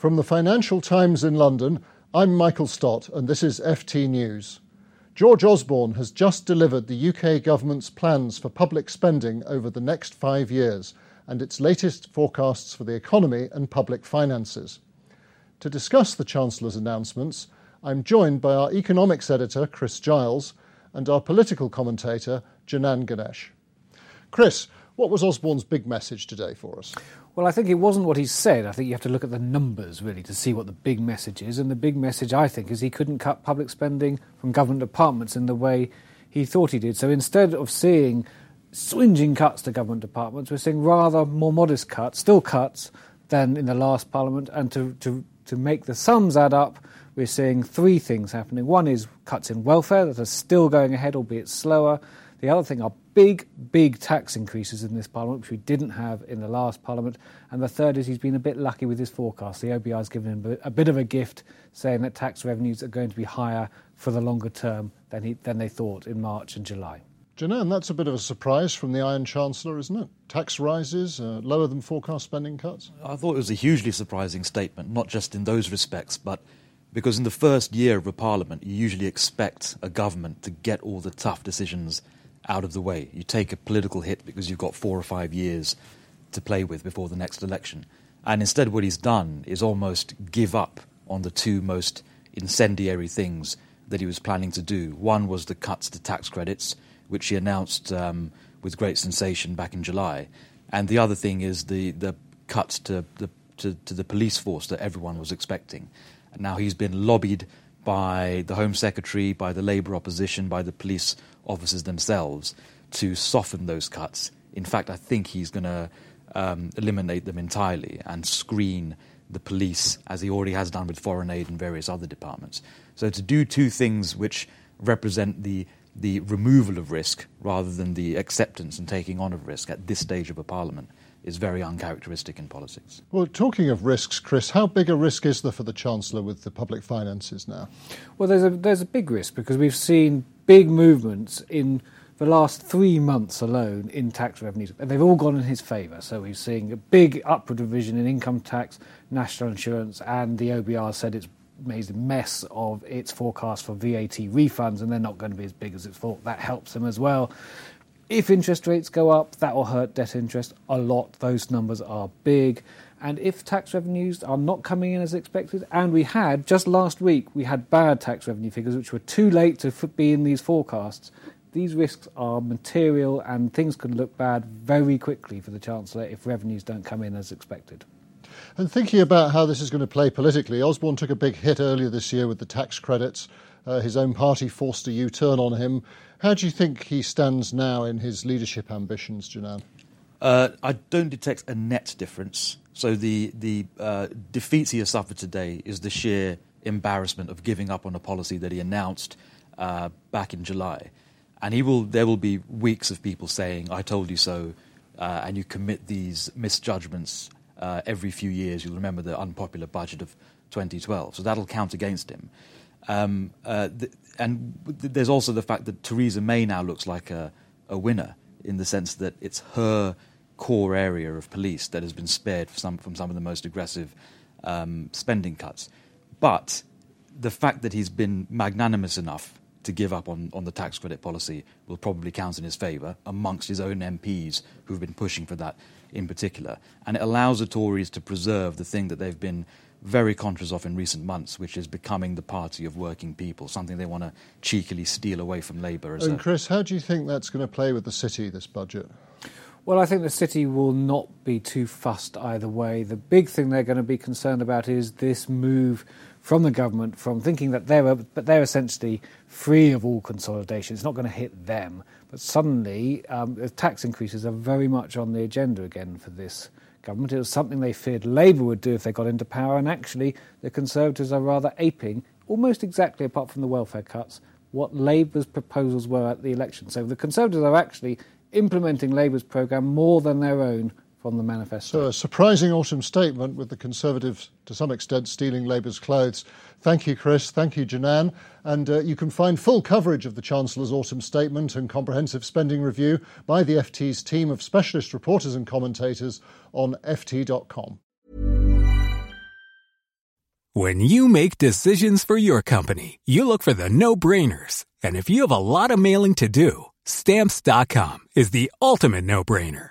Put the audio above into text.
From the Financial Times in London, I'm Michael Stott, and this is FT News. George Osborne has just delivered the UK government's plans for public spending over the next five years and its latest forecasts for the economy and public finances. To discuss the Chancellor's announcements, I'm joined by our economics editor, Chris Giles, and our political commentator, Janan Ganesh. Chris, what was Osborne's big message today for us? Well, I think it wasn't what he said. I think you have to look at the numbers really to see what the big message is. And the big message, I think, is he couldn't cut public spending from government departments in the way he thought he did. So instead of seeing swinging cuts to government departments, we're seeing rather more modest cuts, still cuts, than in the last parliament. And to, to, to make the sums add up, we're seeing three things happening. One is cuts in welfare that are still going ahead, albeit slower. The other thing are big, big tax increases in this Parliament, which we didn't have in the last Parliament. And the third is he's been a bit lucky with his forecast. The OBR has given him a bit of a gift, saying that tax revenues are going to be higher for the longer term than, he, than they thought in March and July. Janan, that's a bit of a surprise from the Iron Chancellor, isn't it? Tax rises, uh, lower than forecast spending cuts? I thought it was a hugely surprising statement, not just in those respects, but because in the first year of a parliament, you usually expect a government to get all the tough decisions out of the way. You take a political hit because you've got four or five years to play with before the next election. And instead, what he's done is almost give up on the two most incendiary things that he was planning to do. One was the cuts to tax credits, which he announced um, with great sensation back in July. And the other thing is the, the cuts to the, to, to the police force that everyone was expecting. Now he's been lobbied by the Home Secretary, by the Labour opposition, by the police officers themselves to soften those cuts. In fact, I think he's going to um, eliminate them entirely and screen the police, as he already has done with foreign aid and various other departments. So, to do two things which represent the the removal of risk rather than the acceptance and taking on of risk at this stage of a parliament is very uncharacteristic in politics. Well, talking of risks, Chris, how big a risk is there for the Chancellor with the public finances now? Well, there's a, there's a big risk because we've seen big movements in the last three months alone in tax revenues, and they've all gone in his favour. So we're seeing a big upward revision in income tax, national insurance, and the OBR said it's made a mess of its forecast for VAT refunds, and they're not going to be as big as it thought. That helps them as well. If interest rates go up, that will hurt debt interest a lot. Those numbers are big. And if tax revenues are not coming in as expected, and we had just last week, we had bad tax revenue figures which were too late to be in these forecasts. These risks are material, and things could look bad very quickly for the Chancellor if revenues don't come in as expected. And thinking about how this is going to play politically, Osborne took a big hit earlier this year with the tax credits. Uh, his own party forced a U turn on him. How do you think he stands now in his leadership ambitions, Janan? Uh, I don't detect a net difference. So the the uh, defeats he has suffered today is the sheer embarrassment of giving up on a policy that he announced uh, back in July, and he will. There will be weeks of people saying, "I told you so," uh, and you commit these misjudgments uh, every few years. You'll remember the unpopular budget of 2012, so that'll count against him. Um, uh, th- and th- there's also the fact that Theresa May now looks like a, a winner in the sense that it's her core area of police that has been spared some, from some of the most aggressive um, spending cuts. But the fact that he's been magnanimous enough to give up on, on the tax credit policy will probably count in his favour amongst his own MPs who've been pushing for that in particular. And it allows the Tories to preserve the thing that they've been very conscious of in recent months, which is becoming the party of working people, something they want to cheekily steal away from Labour. and a... Chris, how do you think that's going to play with the city, this budget? Well, I think the city will not be too fussed either way. The big thing they're going to be concerned about is this move from the government from thinking that they're but they're essentially free of all consolidation. It's not going to hit them, but suddenly um, the tax increases are very much on the agenda again for this government. It was something they feared Labour would do if they got into power, and actually, the Conservatives are rather aping, almost exactly apart from the welfare cuts, what Labour's proposals were at the election. So the Conservatives are actually implementing Labour's programme more than their own from the manifesto. So, a surprising autumn statement with the Conservatives, to some extent, stealing Labour's clothes. Thank you, Chris. Thank you, Janan. And uh, you can find full coverage of the Chancellor's autumn statement and comprehensive spending review by the FT's team of specialist reporters and commentators on FT.com. When you make decisions for your company, you look for the no-brainers. And if you have a lot of mailing to do, stamps.com is the ultimate no-brainer.